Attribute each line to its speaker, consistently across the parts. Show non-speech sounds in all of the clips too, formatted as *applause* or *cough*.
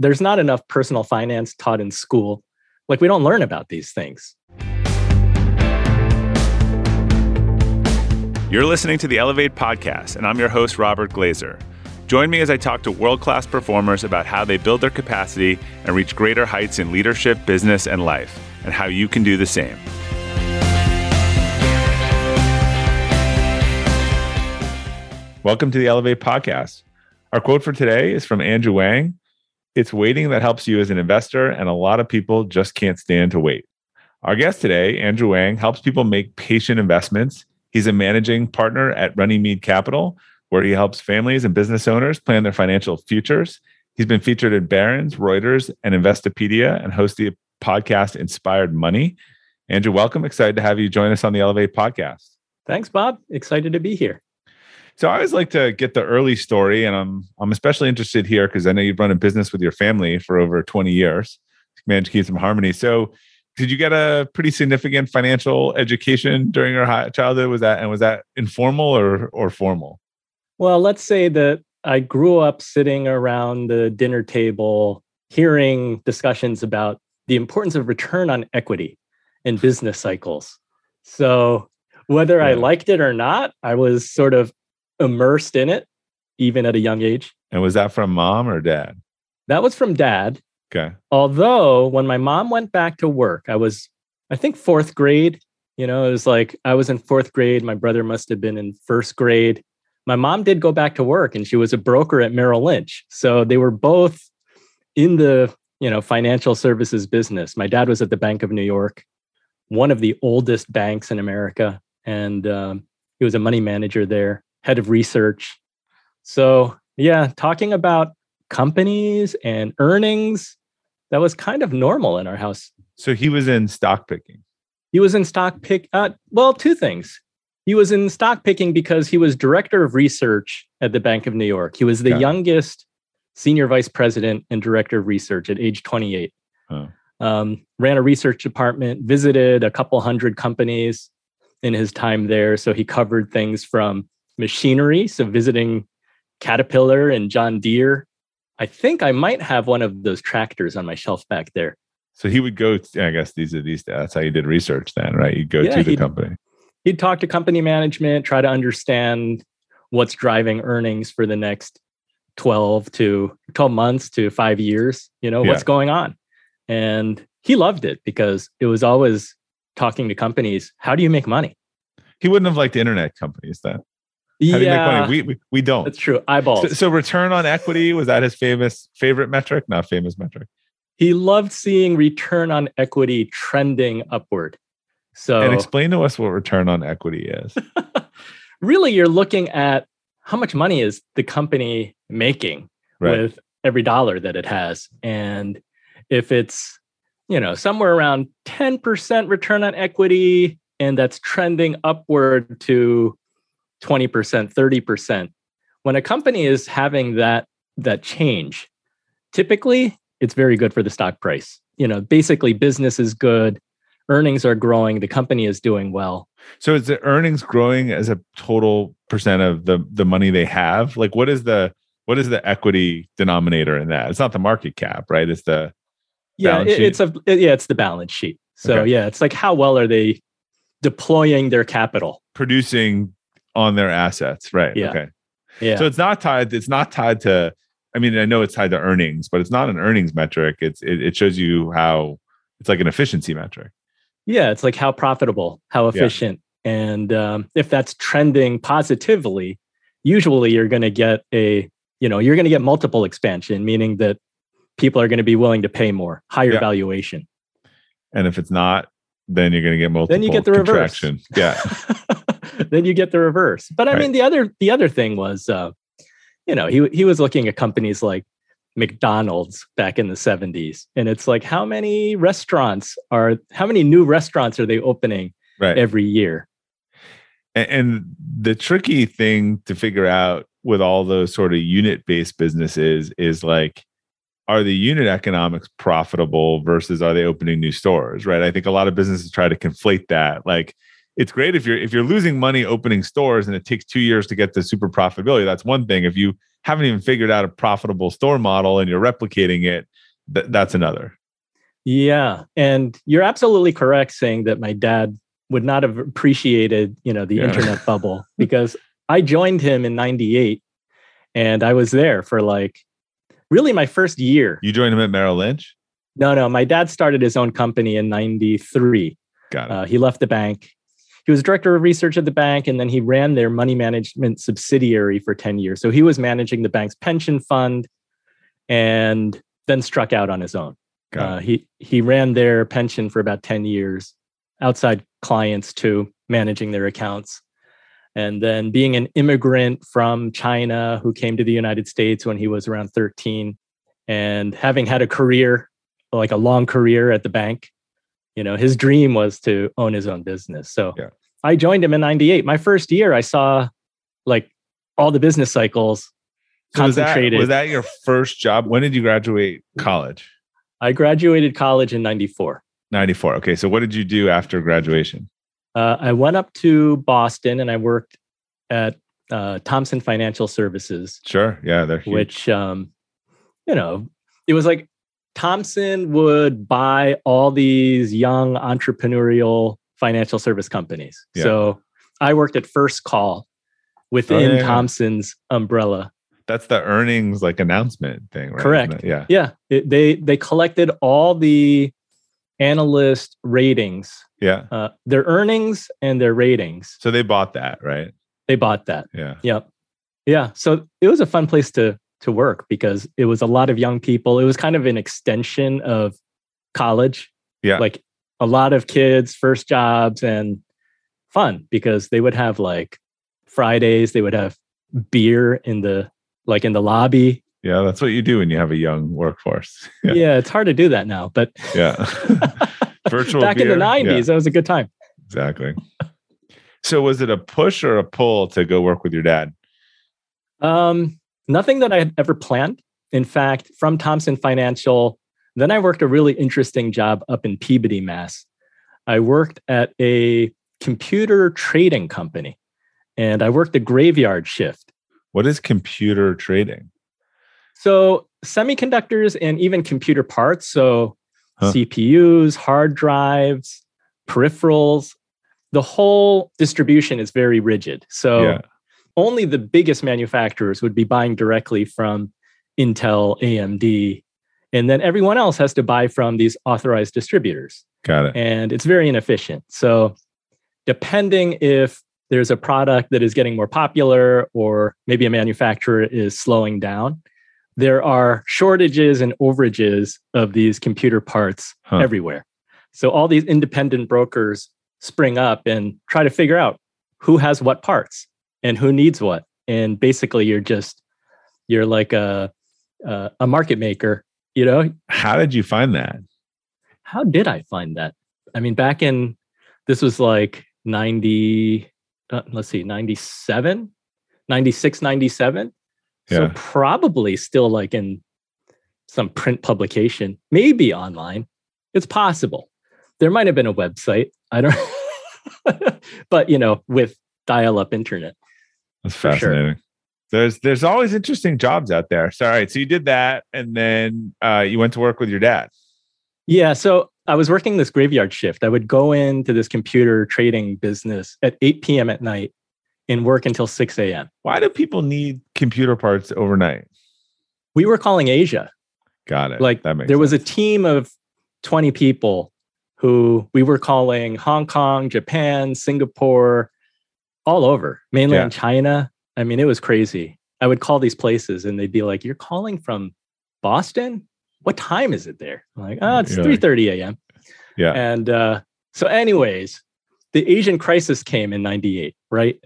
Speaker 1: there's not enough personal finance taught in school. Like we don't learn about these things.
Speaker 2: You're listening to the Elevate podcast, and I'm your host, Robert Glazer. Join me as I talk to world class performers about how they build their capacity and reach greater heights in leadership, business, and life, and how you can do the same. Welcome to the Elevate podcast. Our quote for today is from Andrew Wang It's waiting that helps you as an investor, and a lot of people just can't stand to wait. Our guest today, Andrew Wang, helps people make patient investments He's a managing partner at Runnymede Capital, where he helps families and business owners plan their financial futures. He's been featured in Barron's, Reuters, and Investopedia, and hosts the podcast Inspired Money. Andrew, welcome. Excited to have you join us on the Elevate podcast.
Speaker 1: Thanks, Bob. Excited to be here.
Speaker 2: So I always like to get the early story, and I'm I'm especially interested here because I know you've run a business with your family for over 20 years. Managed to keep some harmony. So did you get a pretty significant financial education during your childhood? Was that and was that informal or or formal?
Speaker 1: Well, let's say that I grew up sitting around the dinner table, hearing discussions about the importance of return on equity in business cycles. So whether yeah. I liked it or not, I was sort of immersed in it, even at a young age.
Speaker 2: And was that from mom or dad?
Speaker 1: That was from dad.
Speaker 2: Okay.
Speaker 1: Although when my mom went back to work, I was, I think, fourth grade. You know, it was like I was in fourth grade. My brother must have been in first grade. My mom did go back to work and she was a broker at Merrill Lynch. So they were both in the, you know, financial services business. My dad was at the Bank of New York, one of the oldest banks in America. And um, he was a money manager there, head of research. So, yeah, talking about companies and earnings that was kind of normal in our house.
Speaker 2: So he was in stock picking.
Speaker 1: He was in stock pick. Uh, well, two things. He was in stock picking because he was director of research at the Bank of New York. He was the youngest senior vice president and director of research at age 28. Huh. Um, ran a research department, visited a couple hundred companies in his time there. So he covered things from machinery, so visiting Caterpillar and John Deere I think I might have one of those tractors on my shelf back there.
Speaker 2: So he would go. To, I guess these are these. That's how you did research then, right? You go yeah, to the company.
Speaker 1: He'd talk to company management, try to understand what's driving earnings for the next 12 to 12 months to five years. You know, yeah. what's going on. And he loved it because it was always talking to companies. How do you make money?
Speaker 2: He wouldn't have liked internet companies then.
Speaker 1: How do you make money?
Speaker 2: We, we, we don't.
Speaker 1: That's true. Eyeballs.
Speaker 2: So, so, return on equity was that his famous favorite metric? Not famous metric.
Speaker 1: He loved seeing return on equity trending upward. So
Speaker 2: and explain to us what return on equity is. *laughs*
Speaker 1: really, you're looking at how much money is the company making right. with every dollar that it has, and if it's you know somewhere around 10% return on equity and that's trending upward to 20%, 30%. When a company is having that that change, typically it's very good for the stock price. You know, basically business is good, earnings are growing, the company is doing well.
Speaker 2: So is the earnings growing as a total percent of the the money they have? Like what is the what is the equity denominator in that? It's not the market cap, right? It's the
Speaker 1: yeah, it, it's a it, yeah, it's the balance sheet. So okay. yeah, it's like how well are they deploying their capital,
Speaker 2: producing on their assets, right?
Speaker 1: Yeah.
Speaker 2: Okay.
Speaker 1: Yeah.
Speaker 2: So it's not tied. It's not tied to. I mean, I know it's tied to earnings, but it's not an earnings metric. It's it, it shows you how it's like an efficiency metric.
Speaker 1: Yeah, it's like how profitable, how efficient, yeah. and um, if that's trending positively, usually you're going to get a you know you're going to get multiple expansion, meaning that people are going to be willing to pay more, higher yeah. valuation.
Speaker 2: And if it's not, then you're going to get multiple.
Speaker 1: Then you get the reverse.
Speaker 2: Yeah. *laughs*
Speaker 1: then you get the reverse. But I right. mean, the other the other thing was, uh, you know, he he was looking at companies like McDonald's back in the 70s, and it's like how many restaurants are how many new restaurants are they opening right. every year?
Speaker 2: And, and the tricky thing to figure out with all those sort of unit based businesses is like are the unit economics profitable versus are they opening new stores right i think a lot of businesses try to conflate that like it's great if you're if you're losing money opening stores and it takes two years to get to super profitability. That's one thing. If you haven't even figured out a profitable store model and you're replicating it, th- that's another.
Speaker 1: Yeah, and you're absolutely correct saying that my dad would not have appreciated, you know, the
Speaker 2: Yeah.
Speaker 1: internet *laughs* bubble because I joined him in 98 and I was there for like really my first year.
Speaker 2: You joined him at Merrill Lynch.
Speaker 1: No, no, my dad started his own company in 93.
Speaker 2: Got it.
Speaker 1: Uh, he left the bank. He was director of research at the bank, and then he ran their money management subsidiary for 10 years. So he was managing the bank's pension fund and then struck out on his own.
Speaker 2: Got
Speaker 1: Uh, he he ran their pension for about 10 years, outside clients too, managing their accounts. And then being an immigrant from China who came to the United States when he was around 13 and having had a career, like a long career at the bank, you know, his dream was to own his own business. So
Speaker 2: Yeah.
Speaker 1: I joined him in 98. My first year, I saw like all the business cycles
Speaker 2: So was that,
Speaker 1: concentrated.
Speaker 2: was that your first job? When did you graduate college?
Speaker 1: I graduated college in 94.
Speaker 2: 94. Okay. So what did you do after graduation?
Speaker 1: Uh, I went up to Boston and I worked at uh, Thomson Financial Services,
Speaker 2: Sure. Yeah. They're huge.
Speaker 1: which, um, you know, it was like Thomson would buy all these young entrepreneurial financial service companies.
Speaker 2: Yeah.
Speaker 1: So I worked at First Call within
Speaker 2: Oh, yeah.
Speaker 1: Thomson's umbrella.
Speaker 2: That's the earnings like announcement thing, right?
Speaker 1: Correct.
Speaker 2: Yeah.
Speaker 1: Yeah, it, they they collected all the analyst ratings,
Speaker 2: Yeah.
Speaker 1: uh, their earnings and their ratings.
Speaker 2: So they bought that, right?
Speaker 1: They bought that.
Speaker 2: Yeah.
Speaker 1: Yep. Yeah. So it was a fun place to to work because it was a lot of young people. It was kind of an extension of college.
Speaker 2: Yeah.
Speaker 1: Like a lot of kids, first jobs and fun because they would have like Fridays, they would have beer in the like in the lobby.
Speaker 2: Yeah. That's what you do when you have a young workforce. *laughs*
Speaker 1: Yeah,
Speaker 2: Yeah.
Speaker 1: it's hard to do that now, but
Speaker 2: Yeah. *laughs* Virtual
Speaker 1: back in the 90s,
Speaker 2: Yeah.
Speaker 1: that was a good time.
Speaker 2: Exactly. So was it a push or a pull to go work with your dad?
Speaker 1: Um, nothing that I had ever planned. In fact, from Thomson Financial, then I worked a really interesting job up in Peabody, Mass. I worked at a computer trading company and I worked a graveyard shift.
Speaker 2: What is computer trading?
Speaker 1: So, semiconductors and even computer parts, so
Speaker 2: Huh.
Speaker 1: CPUs, hard drives, peripherals, the whole distribution is very rigid. So,
Speaker 2: Yeah.
Speaker 1: only the biggest manufacturers would be buying directly from Intel, AMD, and then everyone else has to buy from these authorized distributors.
Speaker 2: Got it.
Speaker 1: And it's very inefficient. So, depending if there's a product that is getting more popular or maybe a manufacturer is slowing down, there are shortages and overages of these computer parts
Speaker 2: Huh.
Speaker 1: everywhere. So, all these independent brokers spring up and try to figure out who has what parts and who needs what. And basically, you're just, you're like a, a, a market maker, you know?
Speaker 2: How did you find that?
Speaker 1: How did I find that? I mean, back in, this was like 90, uh, let's see, 97, 96, 97. So
Speaker 2: Yeah.
Speaker 1: probably still like in some print publication, maybe online. It's possible. There might have been a website. I don't, *laughs* but you know, with dial-up internet.
Speaker 2: That's
Speaker 1: For sure.
Speaker 2: fascinating. There's there's always interesting jobs out there. So all right, so you did that, and then uh, you went to work with your dad.
Speaker 1: Yeah. So I was working this graveyard shift. I would go into this computer trading business at 8 p.m. at night and work until 6 a.m.
Speaker 2: Why do people need computer parts overnight?
Speaker 1: We were calling Asia.
Speaker 2: Got it.
Speaker 1: Like
Speaker 2: that makes
Speaker 1: there was a team of 20 people who we were calling Hong Kong, Japan, Singapore, all over, mainland China. I mean, it was crazy. I would call these places and they'd be like, You're calling from Boston? What time is it there? I'm like, oh, it's
Speaker 2: You're like-
Speaker 1: 3:30 a.m.
Speaker 2: yeah.
Speaker 1: And uh, so, anyways, the Asian crisis came in 98, right?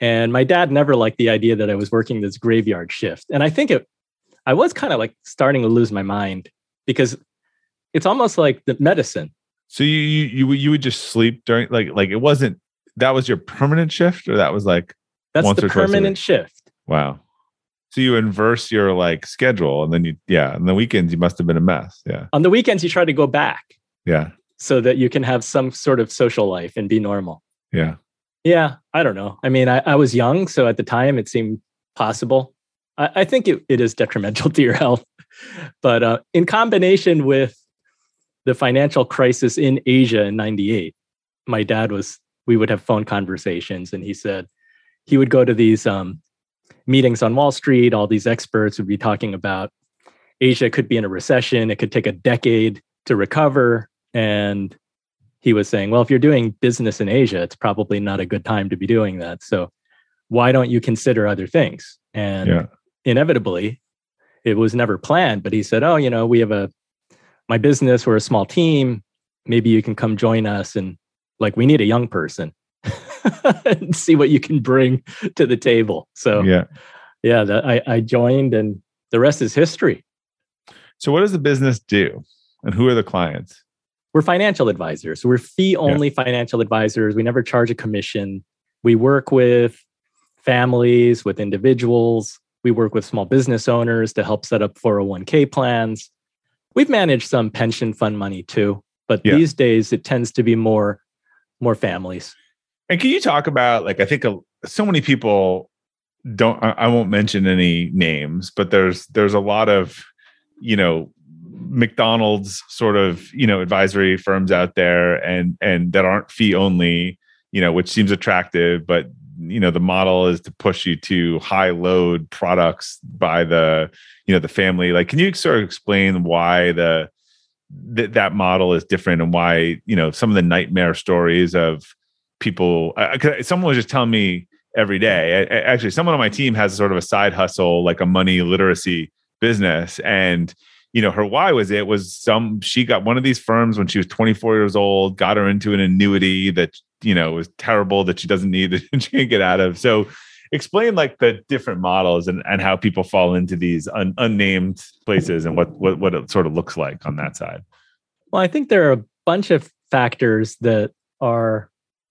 Speaker 1: And my dad never liked the idea that I was working this graveyard shift. And I think it, I was kind of like starting to lose my mind because it's almost like the medicine.
Speaker 2: So you you you would- you would just sleep during like like it wasn't that was your permanent shift or that was like
Speaker 1: That's
Speaker 2: Once
Speaker 1: the permanent shift.
Speaker 2: wow. So you inverse your like schedule and then you yeah, and the weekends you must have been a mess. Yeah.
Speaker 1: On the weekends, you try to go back
Speaker 2: Yeah.
Speaker 1: so that you can have some sort of social life and be normal.
Speaker 2: Yeah.
Speaker 1: Yeah. I don't know. I mean, I, I was young. So at the time, it seemed possible. I, I think it, it is detrimental *laughs* to your health. But uh, in combination with the financial crisis in Asia in 98, my dad was, we would have phone conversations and he said he would go to these um, meetings on Wall Street. All these experts would be talking about Asia could be in a recession, it could take a decade to recover. And he was saying, well, if you're doing business in Asia, it's probably not a good time to be doing that. So why don't you consider other things? And yeah. inevitably, it was never planned, but he said, oh, you know, we have a, my business, we're a small team. Maybe you can come join us. And like, we need a young person *laughs* and see what you can bring to the table. So,
Speaker 2: yeah,
Speaker 1: yeah, the, I, I joined and the rest is history.
Speaker 2: So, what does the business do and who are the clients?
Speaker 1: We're financial advisors. We're fee only yeah. financial advisors. We never charge a commission. We work with families, with individuals. We work with small business owners to help set up 401k plans. We've managed some pension fund money too, but yeah. these days it tends to be more more families.
Speaker 2: And can you talk about like I think a, so many people don't I, I won't mention any names, but there's there's a lot of you know McDonald's sort of you know advisory firms out there and and that aren't fee only, you know, which seems attractive, but you know the model is to push you to high load products by the you know the family. Like, can you sort of explain why the th- that model is different and why you know some of the nightmare stories of people? Uh, someone was just telling me every day. Actually, someone on my team has sort of a side hustle, like a money literacy business, and you know her why was it was some she got one of these firms when she was 24 years old got her into an annuity that you know was terrible that she doesn't need *laughs* that she can't get out of. So explain like the different models and, and how people fall into these un, unnamed places and what, what what it sort of looks like on that side.
Speaker 1: Well i think there are a bunch of factors that are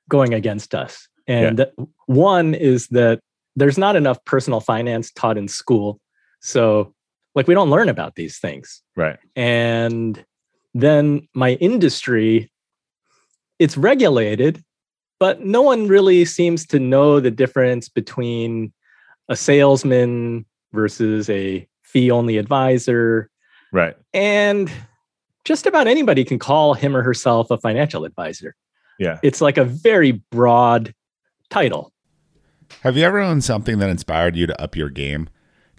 Speaker 1: going against us. And yeah. one is that there's not enough personal finance taught in school. So like we don't learn about these things.
Speaker 2: Right.
Speaker 1: And then my industry it's regulated but no one really seems to know the difference between a salesman versus a fee only advisor.
Speaker 2: Right.
Speaker 1: And just about anybody can call him or herself a financial advisor.
Speaker 2: Yeah.
Speaker 1: It's like a very broad title.
Speaker 3: Have you ever owned something that inspired you to up your game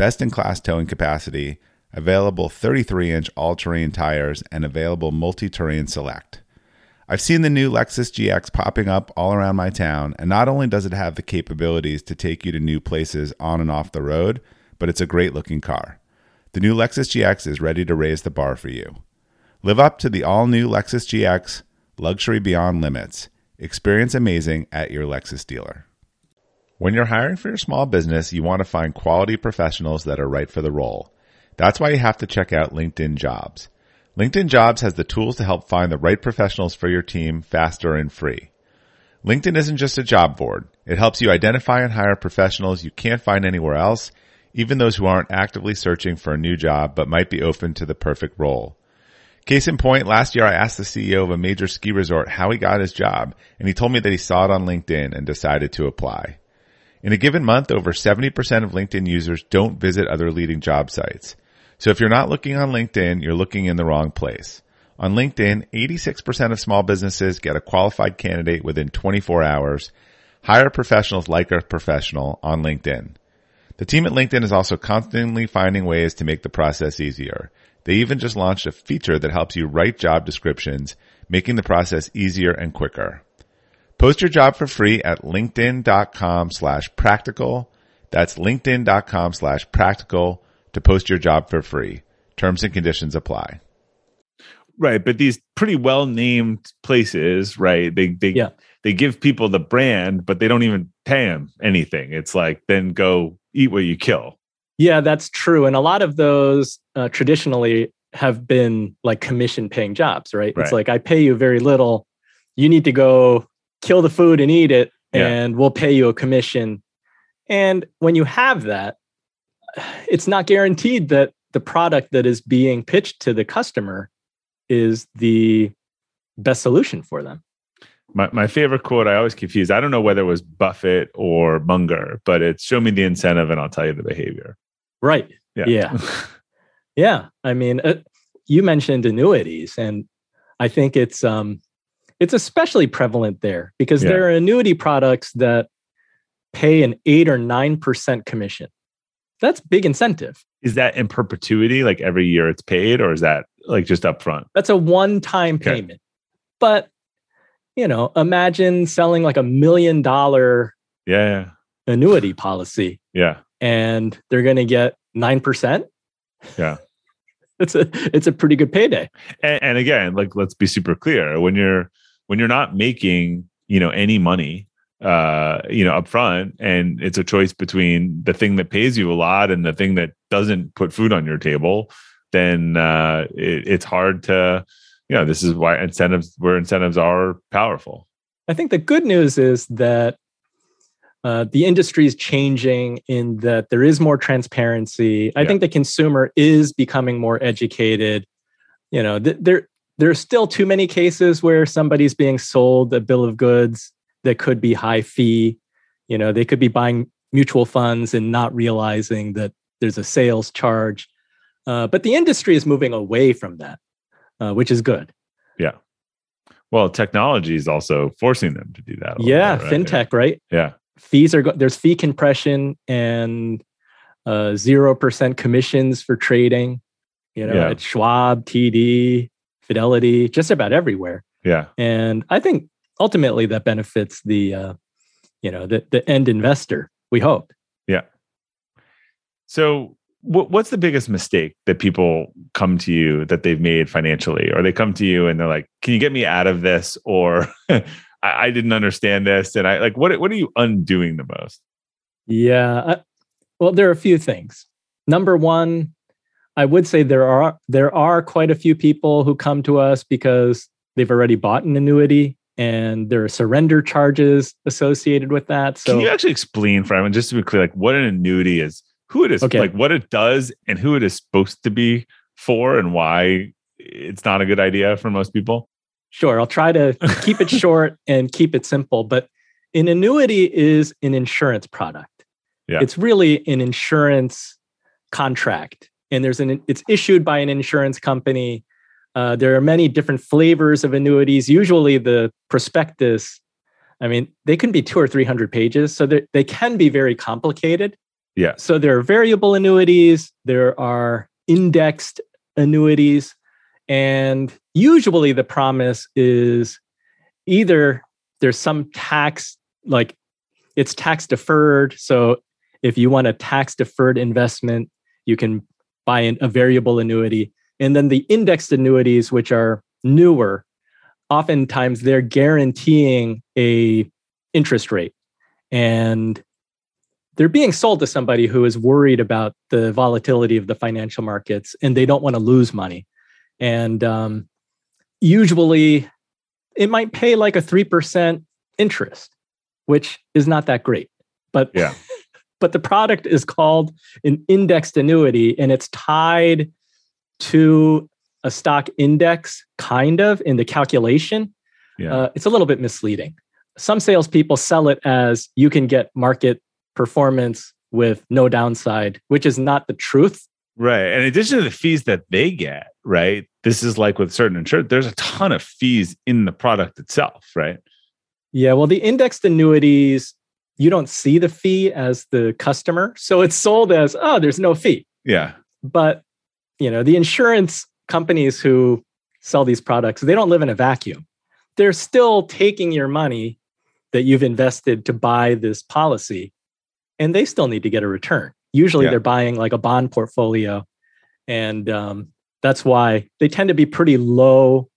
Speaker 3: best in class towing capacity, available 33 inch all terrain tires, and available multi terrain select. I've seen the new Lexus GX popping up all around my town, and not only does it have the capabilities to take you to new places on and off the road, but it's a great looking car. The new Lexus GX is ready to raise the bar for you. Live up to the all new Lexus GX, luxury beyond limits. Experience amazing at your Lexus dealer. When you're hiring for your small business, you want to find quality professionals that are right for the role. That's why you have to check out LinkedIn Jobs. LinkedIn Jobs has the tools to help find the right professionals for your team faster and free. LinkedIn isn't just a job board. It helps you identify and hire professionals you can't find anywhere else, even those who aren't actively searching for a new job but might be open to the perfect role. Case in point, last year I asked the CEO of a major ski resort how he got his job, and he told me that he saw it on LinkedIn and decided to apply. In a given month, over 70% of LinkedIn users don't visit other leading job sites. So if you're not looking on LinkedIn, you're looking in the wrong place. On LinkedIn, 86% of small businesses get a qualified candidate within 24 hours. Hire professionals like a professional on LinkedIn. The team at LinkedIn is also constantly finding ways to make the process easier. They even just launched a feature that helps you write job descriptions, making the process easier and quicker. Post your job for free at linkedin.com slash practical. That's linkedin.com slash practical to post your job for free. Terms and conditions apply.
Speaker 2: Right, but these pretty well named places, right? They they
Speaker 1: Yeah.
Speaker 2: they give people the brand, but they don't even pay them anything. It's like then go eat what you kill.
Speaker 1: Yeah, that's true. And a lot of those uh, traditionally have been like commission paying jobs, right?
Speaker 2: Right.
Speaker 1: It's like I pay you very little. You need to go kill the food and eat it,
Speaker 2: Yeah.
Speaker 1: and we'll pay you a commission. And when you have that, *sighs* it's not guaranteed that the product that is being pitched to the customer is the best solution for them.
Speaker 2: My my favorite quote I always confuse. I don't know whether it was Buffett or Munger, but it's show me the incentive and I'll tell you the behavior.
Speaker 1: Right.
Speaker 2: Yeah.
Speaker 1: Yeah. *laughs* Yeah, I mean, uh, you mentioned annuities, and I think it's um, it's especially prevalent there because
Speaker 2: Yeah.
Speaker 1: there are annuity products that pay an eight or nine percent commission. That's big incentive.
Speaker 2: is that in perpetuity? Like every year it's paid, or is that like just upfront?
Speaker 1: That's a one-time
Speaker 2: Okay.
Speaker 1: payment. But you know, imagine selling like a million dollar
Speaker 2: Yeah,
Speaker 1: annuity policy,
Speaker 2: yeah,
Speaker 1: and they're going to get nine percent.
Speaker 2: Yeah. *laughs*
Speaker 1: it's a it's a pretty good payday.
Speaker 2: and, and again like let's be super clear when you're when you're not making you know any money uh you know upfront and it's a choice between the thing that pays you a lot and the thing that doesn't put food on your table then uh it, it's hard to you know this is why incentives where incentives are powerful
Speaker 1: I think the good news is that uh, the industry is changing in that there is more transparency. I
Speaker 2: Yeah.
Speaker 1: think the consumer is becoming more educated. You know, th- there there's still too many cases where somebody's being sold a bill of goods that could be high fee. You know, they could be buying mutual funds and not realizing that there's a sales charge. Uh, but the industry is moving away from that, uh, which is good. Yeah.
Speaker 2: Well technology is also forcing them to do that
Speaker 1: Yeah,
Speaker 2: bit, right?
Speaker 1: fintech, right?
Speaker 2: yeah
Speaker 1: fees are go- there's fee compression and uh, zero percent commissions for trading. You know,
Speaker 2: Yeah.
Speaker 1: at Schwab, TD, Fidelity, just about everywhere.
Speaker 2: yeah
Speaker 1: And I think ultimately that benefits the uh, you know the the end investor. We hope. Yeah.
Speaker 2: So, what, what's the biggest mistake that people come to you that they've made financially, or they come to you and they're like, "Can you get me out of this?" Or *laughs* I, I didn't understand this, and I like what what are you undoing the most?
Speaker 1: Yeah. uh, well, there are a few things. Number one, I would say there are there are quite a few people who come to us because they've already bought an annuity and there are surrender charges associated with that. So
Speaker 2: Can you actually explain for everyone, just to be clear, like what an annuity is, who it is,
Speaker 1: Okay.
Speaker 2: like what it does, and who it is supposed to be for, and why it's not a good idea for most people?
Speaker 1: Sure, I'll try to *laughs* keep it short and keep it simple. But an annuity is an insurance product.
Speaker 2: Yeah.
Speaker 1: It's really an insurance contract, and there's an it's issued by an insurance company. Uh, there are many different flavors of annuities. Usually, the prospectus, I mean, they can be two or three hundred pages, so they they can be very complicated.
Speaker 2: Yeah.
Speaker 1: So there are variable annuities. There are indexed annuities. And usually the promise is either there's some tax, like it's tax deferred. So if you want a tax deferred investment, you can buy an, a variable annuity. And then the indexed annuities, which are newer, oftentimes they're guaranteeing a interest rate. And they're being sold to somebody who is worried about the volatility of the financial markets and they don't want to lose money. And um, usually it might pay like a 3% interest, which is not that great. But
Speaker 2: Yeah.
Speaker 1: But the product is called an indexed annuity and it's tied to a stock index, kind of in the calculation.
Speaker 2: Yeah.
Speaker 1: Uh, it's a little bit misleading. Some salespeople sell it as you can get market performance with no downside, which is not the truth.
Speaker 2: Right. And in addition to the fees that they get, right? This is like with certain insurance, there's a ton of fees in the product itself, right?
Speaker 1: Yeah, well, the indexed annuities, you don't see the fee as the customer. So it's sold as, oh, there's no fee.
Speaker 2: Yeah.
Speaker 1: But, you know, the insurance companies who sell these products, they don't live in a vacuum. They're still taking your money that you've invested to buy this policy, and they still need to get a return. Usually
Speaker 2: Yeah.
Speaker 1: they're buying like a bond portfolio. And um, That's why they tend to be pretty low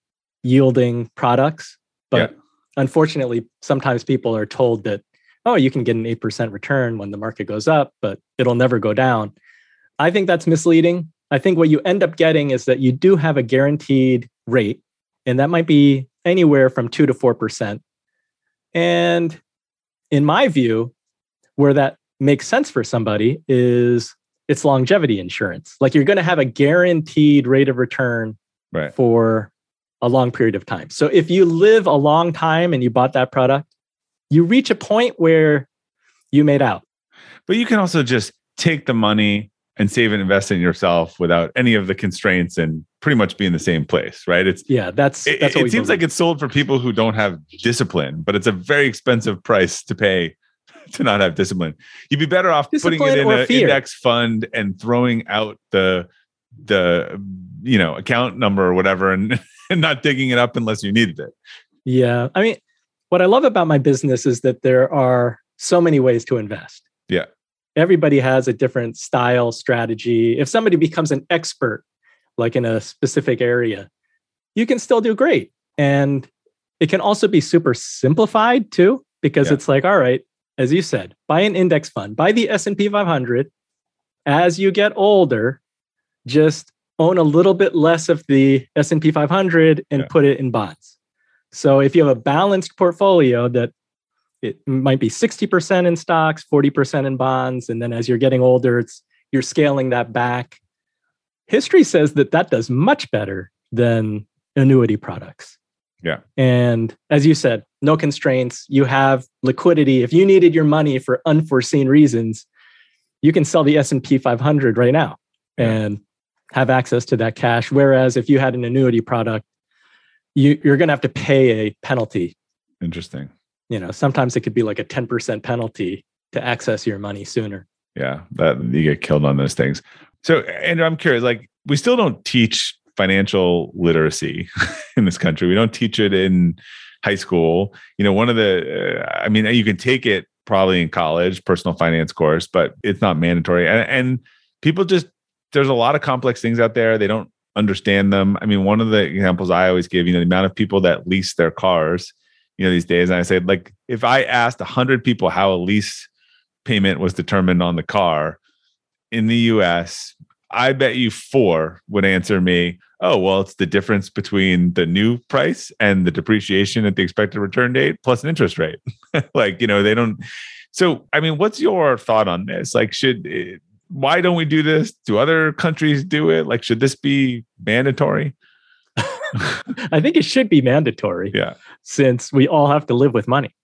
Speaker 1: yielding products. But
Speaker 2: Yeah.
Speaker 1: unfortunately, sometimes people are told that, oh, you can get an 8% return when the market goes up, but it'll never go down. I think that's misleading. I think what you end up getting is that you do have a guaranteed rate, and that might be anywhere from 2 to 4%. And in my view, where that makes sense for somebody is it's longevity insurance. Like you're going to have a guaranteed rate of return
Speaker 2: Right.
Speaker 1: for a long period of time. So if you live a long time and you bought that product, you reach a point where you made out.
Speaker 2: But you can also just take the money and save and invest in yourself without any of the constraints and pretty much be in the same place, right? It's
Speaker 1: Yeah, that's
Speaker 2: it,
Speaker 1: that's what
Speaker 2: it seems like it's sold for people who don't have discipline, but it's a very expensive price to pay *laughs* to not have discipline. You'd be better off putting it in an index fund and throwing out the the you know account number or whatever and, *laughs* and not digging it up unless you needed it.
Speaker 1: Yeah. I mean, what I love about my business is that there are so many ways to invest.
Speaker 2: Yeah.
Speaker 1: Everybody has a different style, strategy. If somebody becomes an expert, like in a specific area, you can still do great. And it can also be super simplified too, because
Speaker 2: Yeah.
Speaker 1: it's like, all right, as you said, buy an index fund, buy the S&P 500. As you get older, just own a little bit less of the S&P 500 and
Speaker 2: Yeah.
Speaker 1: put it in bonds. So if you have a balanced portfolio that it might be 60% in stocks, 40% in bonds and then as you're getting older it's you're scaling that back. History says that that does much better than annuity products.
Speaker 2: Yeah.
Speaker 1: And as you said, no constraints, you have liquidity. If you needed your money for unforeseen reasons, you can sell the S&P 500 right now
Speaker 2: Yeah.
Speaker 1: and have access to that cash whereas if you had an annuity product you, you're going to have to pay a penalty
Speaker 2: Interesting.
Speaker 1: you know sometimes it could be like a 10% penalty to access your money sooner
Speaker 2: Yeah, that you get killed on those things. So, Andrew, I'm curious. Like, we still don't teach financial literacy *laughs* in this country. We don't teach it in high school. You know, one of the, uh, I mean, you can take it probably in college, personal finance course, but it's not mandatory. And, and people just, there's a lot of complex things out there. They don't understand them. I mean, one of the examples I always give, you know, the amount of people that lease their cars, you know, these days, and I said, like, if I asked 100 people how a lease payment was determined on the car in the US, I bet you four would answer me, oh, well, it's the difference between the new price and the depreciation at the expected return date plus an interest rate. *laughs* like, you know, they don't. So, I mean, what's your thought on this? Like, should, eh, why don't we do this? Do other countries do it? Like, should this be mandatory? *laughs*
Speaker 1: i think it should be mandatory
Speaker 2: Yeah.
Speaker 1: since we all have to live with money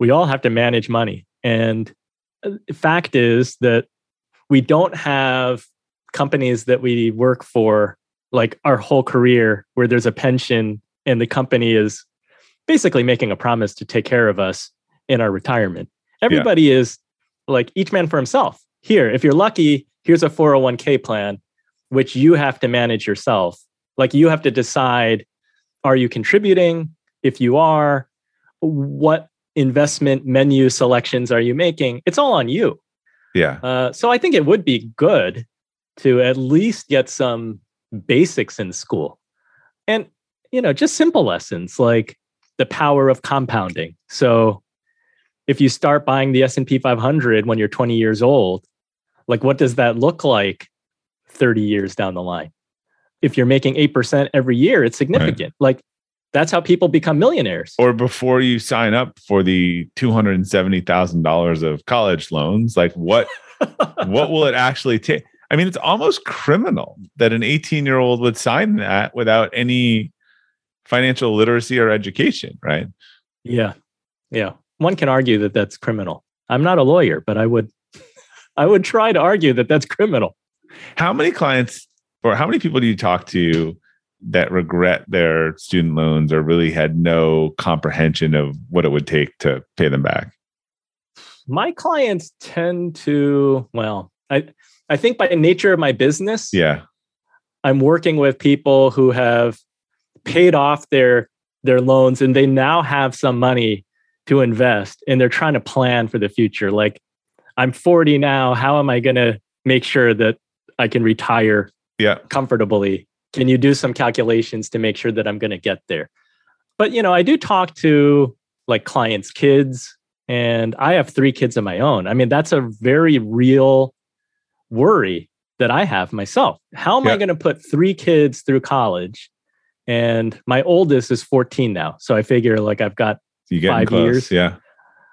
Speaker 1: we all have to manage money and uh, fact is that we don't have companies that we work for like our whole career where there's a pension and the company is basically making a promise to take care of us in our retirement. Everybody is like each man for himself. Here, if you're lucky, here's a 401k plan, which you have to manage yourself. Like you have to decide are you contributing? If you are, what investment menu selections are you making? It's all on you.
Speaker 2: Yeah.
Speaker 1: Uh, so I think it would be good to at least get some basics in school, and you know, just simple lessons like the power of compounding. So if you start buying the S and P 500 when you're 20 years old, like what does that look like 30 years down the line? If you're making eight percent every year, it's significant. Like that's how people become millionaires.
Speaker 2: Or before you sign up for the $270,000 of college loans, like what *laughs* what will it actually take? I mean, it's almost criminal that an 18 year old would sign that without any financial literacy or education, right?
Speaker 1: Yeah. Yeah. One can argue that that's criminal. I'm not a lawyer, but I would I would try to argue that that's criminal.
Speaker 2: How many clients or how many people do you talk to that regret their student loans or really had no comprehension of what it would take to pay them back?
Speaker 1: My clients tend to, well, I I think by nature of my business,
Speaker 2: Yeah.
Speaker 1: I'm working with people who have paid off their their loans and they now have some money to invest and they're trying to plan for the future. Like I'm 40 now, how am I going to make sure that I can retire
Speaker 2: Yeah.
Speaker 1: comfortably can you do some calculations to make sure that I'm going to get there? But, you know, I do talk to like clients' kids, and I have three kids of my own. I mean, that's a very real worry that I have myself. How am yeah. I going to put three kids through college? And my oldest is 14 now. So I figure like I've got five
Speaker 2: close.
Speaker 1: years.
Speaker 2: Yeah.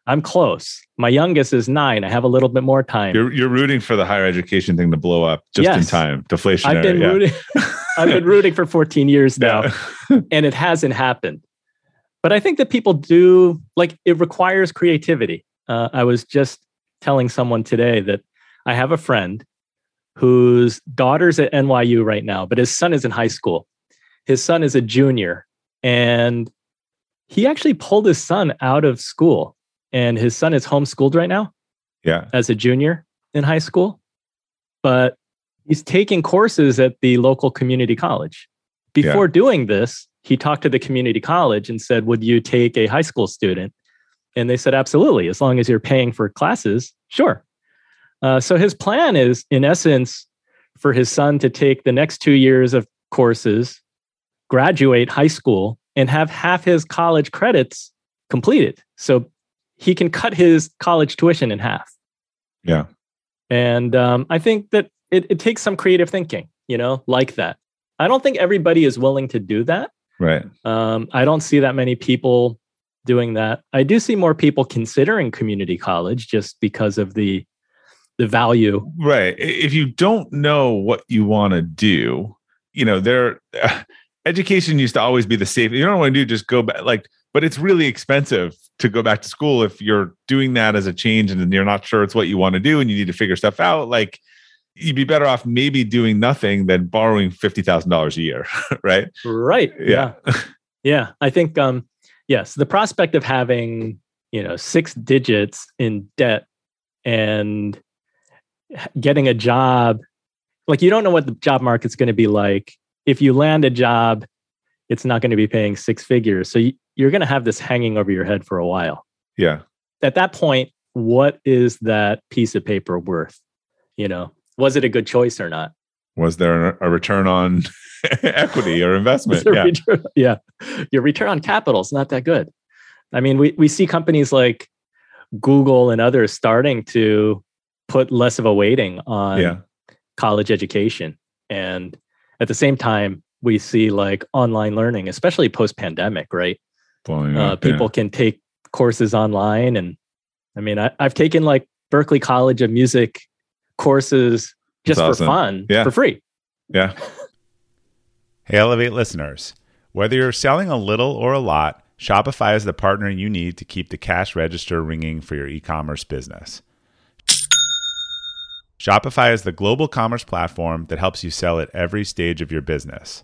Speaker 1: I'm close. My youngest is nine. I have a little bit more time.
Speaker 2: You're, you're rooting for the higher education thing to blow up just yes. in time. Deflationary.
Speaker 1: I've been
Speaker 2: yeah.
Speaker 1: rooting. *laughs* I've been rooting for 14 years now, yeah. and it hasn't happened. But I think that people do like it requires creativity. Uh, I was just telling someone today that I have a friend whose daughter's at NYU right now, but his son is in high school. His son is a junior, and he actually pulled his son out of school and his son is homeschooled right now.
Speaker 2: Yeah.
Speaker 1: As a junior in high school. But he's taking courses at the local community college. Before yeah. doing this, he talked to the community college and said, Would you take a high school student? And they said, Absolutely. As long as you're paying for classes, sure. Uh, so his plan is, in essence, for his son to take the next two years of courses, graduate high school, and have half his college credits completed. So he can cut his college tuition in half.
Speaker 2: Yeah.
Speaker 1: And um, I think that it, it takes some creative thinking, you know, like that. I don't think everybody is willing to do that.
Speaker 2: Right.
Speaker 1: Um, I don't see that many people doing that. I do see more people considering community college just because of the the value.
Speaker 2: Right. If you don't know what you want to do, you know, there uh, *sighs* education used to always be the safe. You don't want to do just go back like but it's really expensive to go back to school if you're doing that as a change and you're not sure it's what you want to do and you need to figure stuff out like you'd be better off maybe doing nothing than borrowing $50,000 a year, *laughs* right?
Speaker 1: Right.
Speaker 2: Yeah.
Speaker 1: yeah. yeah. I think um yes, the prospect of having, you know, six digits in debt and getting a job like you don't know what the job market's going to be like. If you land a job, it's not going to be paying six figures. So you're going to have this hanging over your head for a while.
Speaker 2: Yeah.
Speaker 1: At that point, what is that piece of paper worth? You know, was it a good choice or not?
Speaker 2: Was there a return on *laughs* equity or investment? *laughs*
Speaker 1: Yeah. Return, yeah. Your return on capital is not that good. I mean, we, we see companies like Google and others starting to put less of a weighting on
Speaker 2: yeah.
Speaker 1: college education. And at the same time, we see like online learning, especially post pandemic, right?
Speaker 2: blowing uh,
Speaker 1: up. People
Speaker 2: yeah.
Speaker 1: can take courses online, and I mean, I, have taken like Berklee College of Music courses just for fun,
Speaker 2: yeah.
Speaker 1: for free.
Speaker 2: Yeah. *laughs*
Speaker 3: hey, Elevate listeners, whether you're selling a little or a lot, Shopify is the partner you need to keep the cash register ringing for your e-commerce business. Shopify is the global commerce platform that helps you sell at every stage of your business.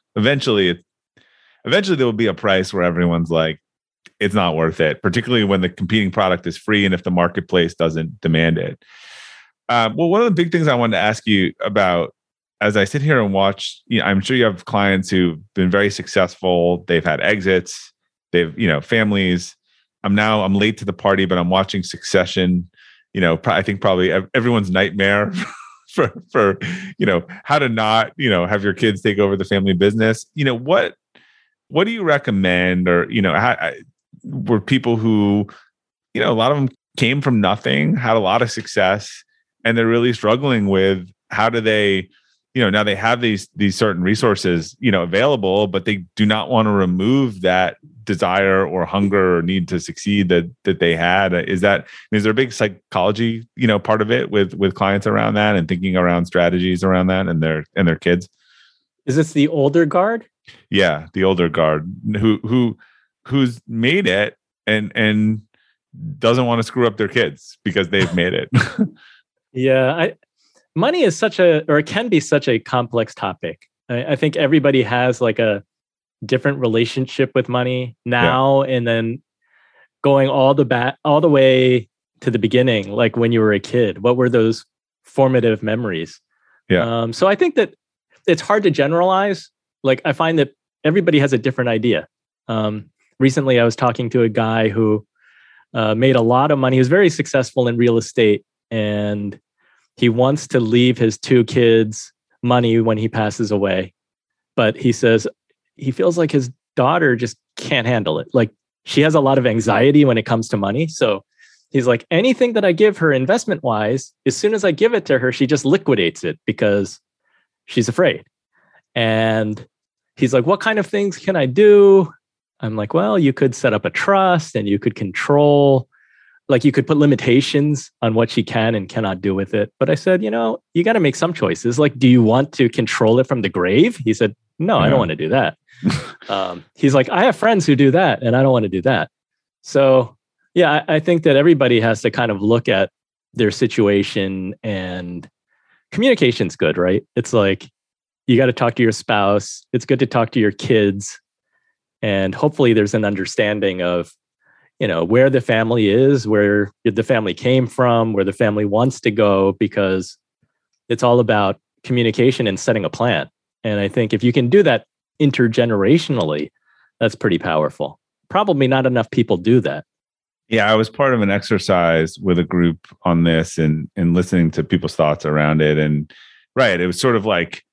Speaker 2: eventually eventually there will be a price where everyone's like it's not worth it particularly when the competing product is free and if the marketplace doesn't demand it. Um, well one of the big things i wanted to ask you about as i sit here and watch you know, i'm sure you have clients who've been very successful. They've had exits. They've you know families. I'm now i'm late to the party but i'm watching succession. You know i think probably everyone's nightmare *laughs* *laughs* for for you know how to not you know have your kids take over the family business. You know what what do you recommend or you know how, were people who you know a lot of them came from nothing had a lot of success and they're really struggling with how do they you know now they have these these certain resources you know available but they do not want to remove that desire or hunger or need to succeed that that they had. Is that is there a big psychology you know part of it with with clients around that and thinking around strategies around that and their and their kids?
Speaker 1: Is this the older guard?
Speaker 2: Yeah the older guard who who who's made it and and doesn't want to screw up their kids because they've made it. *laughs*
Speaker 1: Yeah i money is such a or it can be such a complex topic. I, I think everybody has like a different relationship with money now yeah. and then going all the back all the way to the beginning like when you were a kid what were those formative memories?
Speaker 2: Yeah.
Speaker 1: Um, so i think that it's hard to generalize like i find that everybody has a different idea. Um, recently i was talking to a guy who uh, made a lot of money he was very successful in real estate and he wants to leave his two kids money when he passes away. But he says he feels like his daughter just can't handle it. Like she has a lot of anxiety when it comes to money. So he's like, anything that I give her investment wise, as soon as I give it to her, she just liquidates it because she's afraid. And he's like, what kind of things can I do? I'm like, well, you could set up a trust and you could control, like, you could put limitations on what she can and cannot do with it. But I said, you know, you got to make some choices. Like, do you want to control it from the grave? He said, no, yeah. I don't want to do that *laughs* um, he's like, I have friends who do that, and I don't want to do that. So, yeah, I, I think that everybody has to kind of look at their situation and communication's good, right? It's like you got to talk to your spouse. It's good to talk to your kids. And hopefully there's an understanding of, you know, where the family is, where the family came from, where the family wants to go, because it's all about communication and setting a plan. And I think if you can do that intergenerationally, that's pretty powerful. Probably not enough people do that.
Speaker 2: Yeah, I was part of an exercise with a group on this and and listening to people's thoughts around it. And right, it was sort of like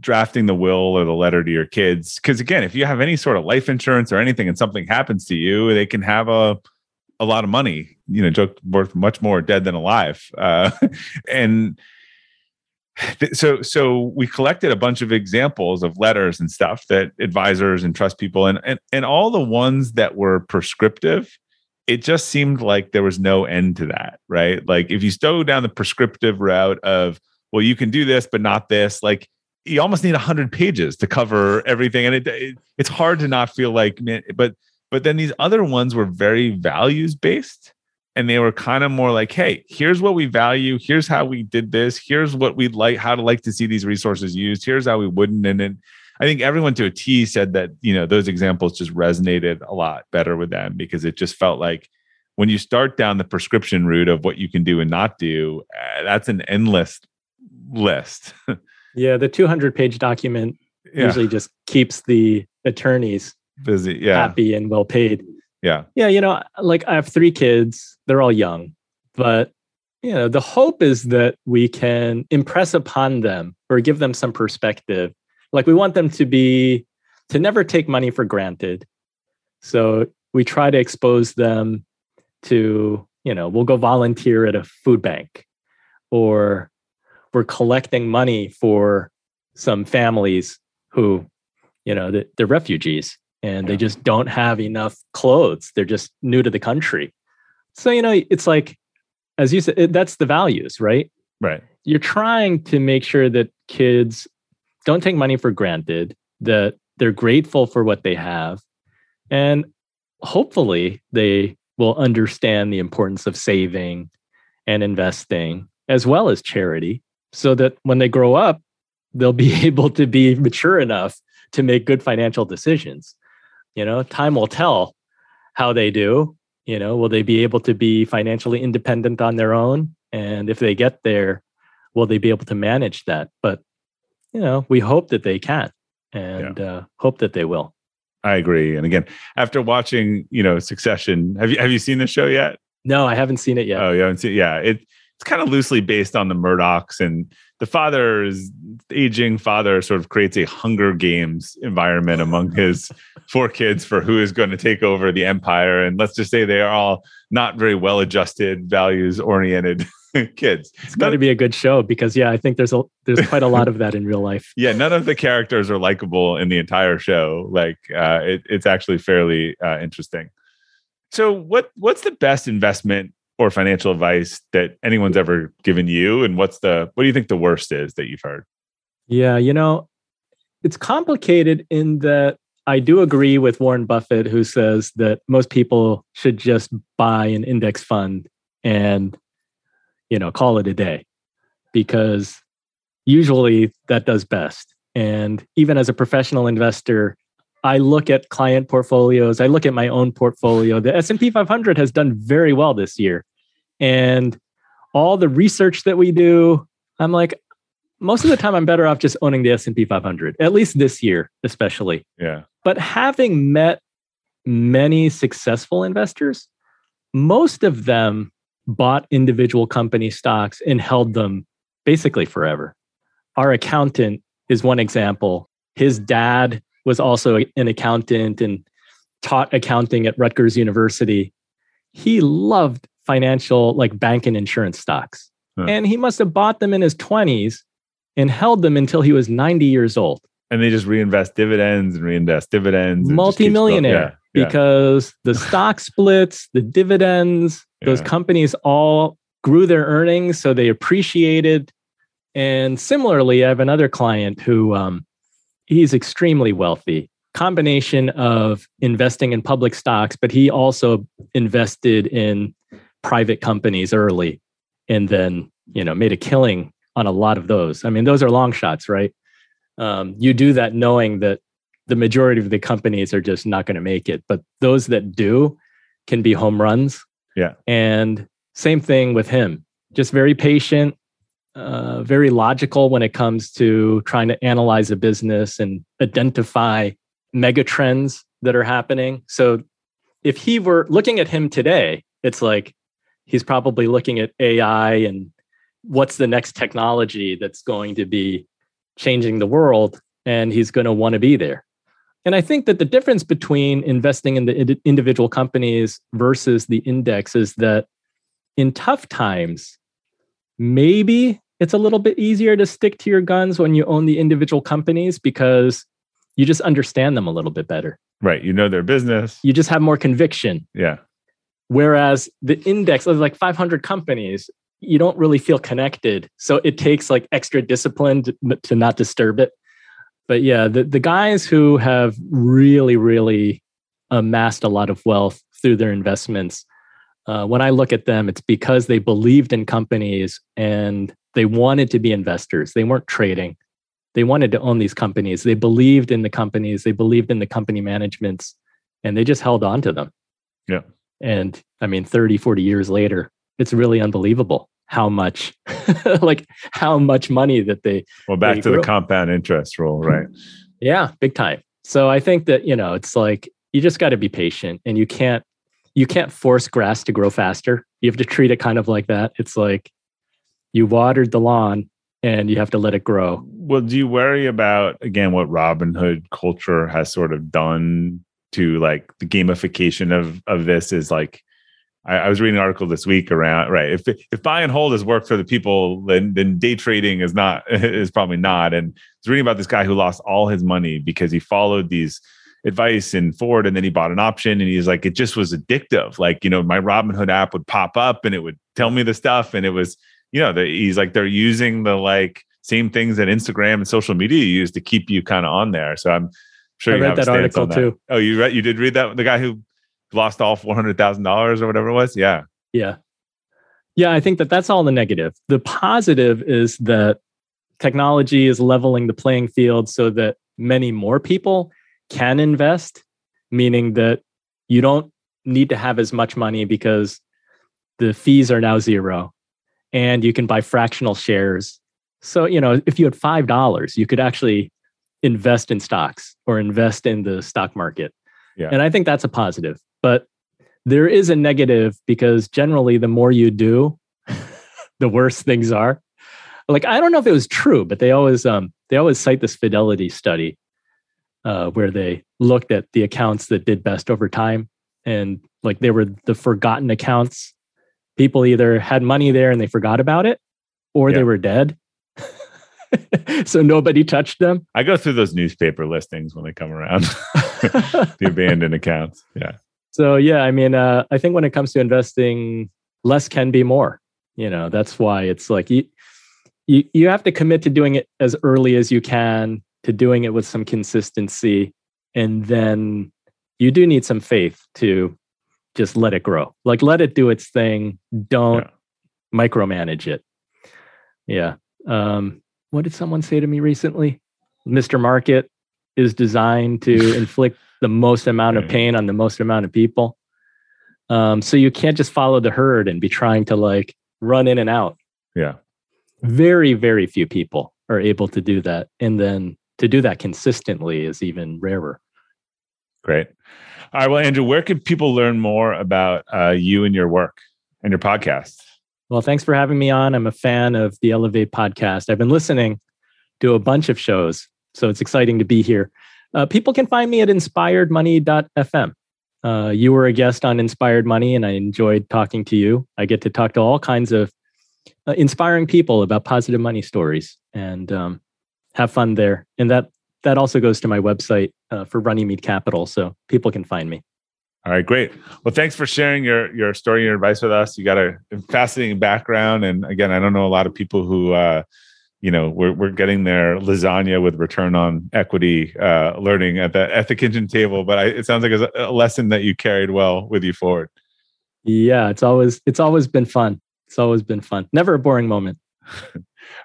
Speaker 2: drafting the will or the letter to your kids. Because again, if you have any sort of life insurance or anything and something happens to you, they can have a a lot of money, you know, joke worth much more dead than alive. *laughs* Uh, and so so we collected a bunch of examples of letters and stuff that advisors and trust people and and, and all the ones that were prescriptive it just seemed like there was no end to that right like if you go down the prescriptive route of well you can do this but not this like you almost need 100 pages to cover everything and it, it it's hard to not feel like but but then these other ones were very values based and they were kind of more like hey here's what we value here's how we did this here's what we'd like how to like to see these resources used here's how we wouldn't and then i think everyone to a t said that you know those examples just resonated a lot better with them because it just felt like when you start down the prescription route of what you can do and not do uh, that's an endless list *laughs*
Speaker 1: yeah the 200 page document yeah. usually just keeps the attorneys
Speaker 2: busy yeah
Speaker 1: happy and well paid
Speaker 2: yeah.
Speaker 1: Yeah. You know, like I have three kids, they're all young, but you know, the hope is that we can impress upon them or give them some perspective. Like we want them to be, to never take money for granted. So we try to expose them to, you know, we'll go volunteer at a food bank or we're collecting money for some families who, you know, they're refugees and yeah. they just don't have enough clothes. They're just new to the country. So, you know, it's like, as you said, it, that's the values, right?
Speaker 2: Right.
Speaker 1: You're trying to make sure that kids don't take money for granted, that they're grateful for what they have. And hopefully they will understand the importance of saving and investing as well as charity so that when they grow up, they'll be *laughs* able to be mature enough to make good financial decisions. You know, time will tell how they do. You know, will they be able to be financially independent on their own? And if they get there, will they be able to manage that? But, you know, we hope that they can and yeah. uh, hope that they will.
Speaker 2: I agree. And again, after watching, you know, Succession, have you have you seen the show yet?
Speaker 1: No, I haven't seen it yet.
Speaker 2: Oh, you haven't seen? It? Yeah, it, it's kind of loosely based on the Murdochs, and the father's aging father sort of creates a Hunger Games environment among his *laughs* four kids for who is going to take over the empire. And let's just say they are all not very well adjusted, values oriented *laughs* kids.
Speaker 1: It's got to be a good show because yeah, I think there's a there's quite a lot of that in real life. *laughs*
Speaker 2: Yeah, none of the characters are likable in the entire show. Like uh, it, it's actually fairly uh, interesting. So what what's the best investment or financial advice that anyone's ever given you? And what's the what do you think the worst is that you've heard?
Speaker 1: Yeah you know it's complicated in that i do agree with warren buffett who says that most people should just buy an index fund and you know call it a day because usually that does best. And even as a professional investor I look at client portfolios. I look at my own portfolio. The S&P 500 has done very well this year. And all the research that we do, I'm like most of the time I'm better off just owning the S&P 500. At least this year, especially.
Speaker 2: Yeah.
Speaker 1: But having met many successful investors, most of them bought individual company stocks and held them basically forever. Our accountant is one example. His dad was also an accountant and taught accounting at Rutgers University. He loved financial, like bank and insurance stocks. Huh. And he must have bought them in his 20s and held them until he was 90 years old.
Speaker 2: And they just reinvest dividends and reinvest dividends.
Speaker 1: Multimillionaire yeah, because the *laughs* stock splits, the dividends, those companies all grew their earnings. So they appreciated. And similarly, I have another client who um, he's extremely wealthy. Combination of investing in public stocks but he also invested in private companies early and then you know made a killing on a lot of those. I mean those are long shots right? Um, you do that knowing that the majority of the companies are just not going to make it but those that do can be home runs.
Speaker 2: Yeah.
Speaker 1: And same thing with him. Just very patient uh, very logical when it comes to trying to analyze a business and identify mega trends that are happening. So if he were looking at him today, it's like he's probably looking at AI and what's the next technology that's going to be changing the world, and he's going to want to be there. And I think that the difference between investing in the individual companies versus the index is that in tough times, maybe it's a little bit easier to stick to your guns when you own the individual companies because you just understand them a little bit better.
Speaker 2: Right. You know their business.
Speaker 1: You just have more conviction.
Speaker 2: Yeah.
Speaker 1: Whereas the index of like 500 companies, you don't really feel connected. So it takes like extra discipline to, to not disturb it. But yeah, the, the guys who have really, really amassed a lot of wealth through their investments, uh, when I look at them, it's because they believed in companies and they wanted to be investors. They weren't trading. They wanted to own these companies. They believed in the companies. They believed in the company managements and they just held on to them.
Speaker 2: Yeah.
Speaker 1: And I mean, 30, 40 years later, it's really unbelievable how much, *laughs* like how much money that they.
Speaker 2: Well, back they to grew. the compound interest rule, right? *laughs*
Speaker 1: yeah, big time. So I think that, you know, it's like you just got to be patient and you can't, you can't force grass to grow faster. You have to treat it kind of like that. It's like you watered the lawn and you have to let it grow.
Speaker 2: Well, do you worry about again what Robinhood culture has sort of done to like the gamification of of this is like I, I, was reading an article this week around right if if buy and hold has worked for the people then then day trading is not *laughs* is probably not and I was reading about this guy who lost all his money because he followed these advice in Ford and then he bought an option and he's like it just was addictive like you know my Robinhood app would pop up and it would tell me the stuff and it was you know, the, he's like they're using the like same things that Instagram and social media use to keep you kind of on there. So I'm sure
Speaker 1: I
Speaker 2: you
Speaker 1: read that article
Speaker 2: that.
Speaker 1: too.
Speaker 2: Oh, you read you did read that the guy who lost all four hundred thousand dollars or whatever it was. Yeah,
Speaker 1: yeah, yeah. I think that that's all the negative. The positive is that technology is leveling the playing field so that many more people can invest, meaning that you don't need to have as much money because the fees are now zero and you can buy fractional shares. So, you know, if you had $5, you could actually invest in stocks or invest in the stock market.
Speaker 2: Yeah.
Speaker 1: And I think that's a positive. But there is a negative because generally, the more you do, *laughs* the worse things are. like I don't know if it was true, but they always um they always cite this fidelity study uh, where they looked at the accounts that did best over time, and like they were the forgotten accounts. People either had money there and they forgot about it, or
Speaker 2: Yeah.
Speaker 1: they were dead. *laughs* so nobody touched them.
Speaker 2: I go through those newspaper listings when they come around, *laughs* the abandoned accounts. Yeah.
Speaker 1: So yeah, I mean, uh, I think when it comes to investing, less can be more. You know, that's why it's like you, you you have to commit to doing it as early as you can, to doing it with some consistency, and then you do need some faith to just let it grow. Like let it do its thing. Don't
Speaker 2: Yeah.
Speaker 1: micromanage it. Yeah. Um, what did someone say to me recently? Mr. Market is designed to *laughs* inflict the most amount of pain on the most amount of people. Um, so you can't just follow the herd and be trying to like run in and out.
Speaker 2: Yeah.
Speaker 1: Very, very few people are able to do that. And then to do that consistently is even rarer.
Speaker 2: Great. All right. Well, Andrew, where can people learn more about uh, you and your work and your podcast?
Speaker 1: Well, thanks for having me on. I'm a fan of the Elevate podcast. I've been listening to a bunch of shows, so it's exciting to be here. Uh, people can find me at inspiredmoney.fm. Uh, you were a guest on Inspired Money, and I enjoyed talking to you. I get to talk to all kinds of uh, inspiring people about positive money stories and um, have fun there. And that that also goes to my website uh, for Runnymede Capital, so people can find me.
Speaker 2: All right, great. Well, thanks for sharing your your story and your advice with us. You got a fascinating background, and again, I don't know a lot of people who, uh, you know, we're we're getting their lasagna with return on equity uh, learning at the at the kitchen table. But I, it sounds like it's a lesson that you carried well with you forward.
Speaker 1: Yeah, it's always it's always been fun. It's always been fun. Never a boring moment. *laughs*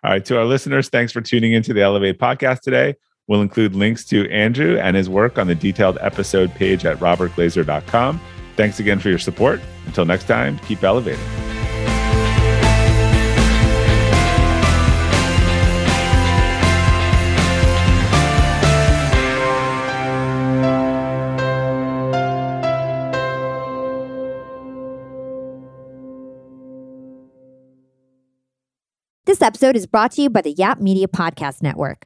Speaker 2: All right, to our listeners, thanks for tuning into the Elevate podcast today. We'll include links to Andrew and his work on the detailed episode page at robertglazer.com. Thanks again for your support. Until next time, keep elevating.
Speaker 4: This episode is brought to you by the Yap Media Podcast Network.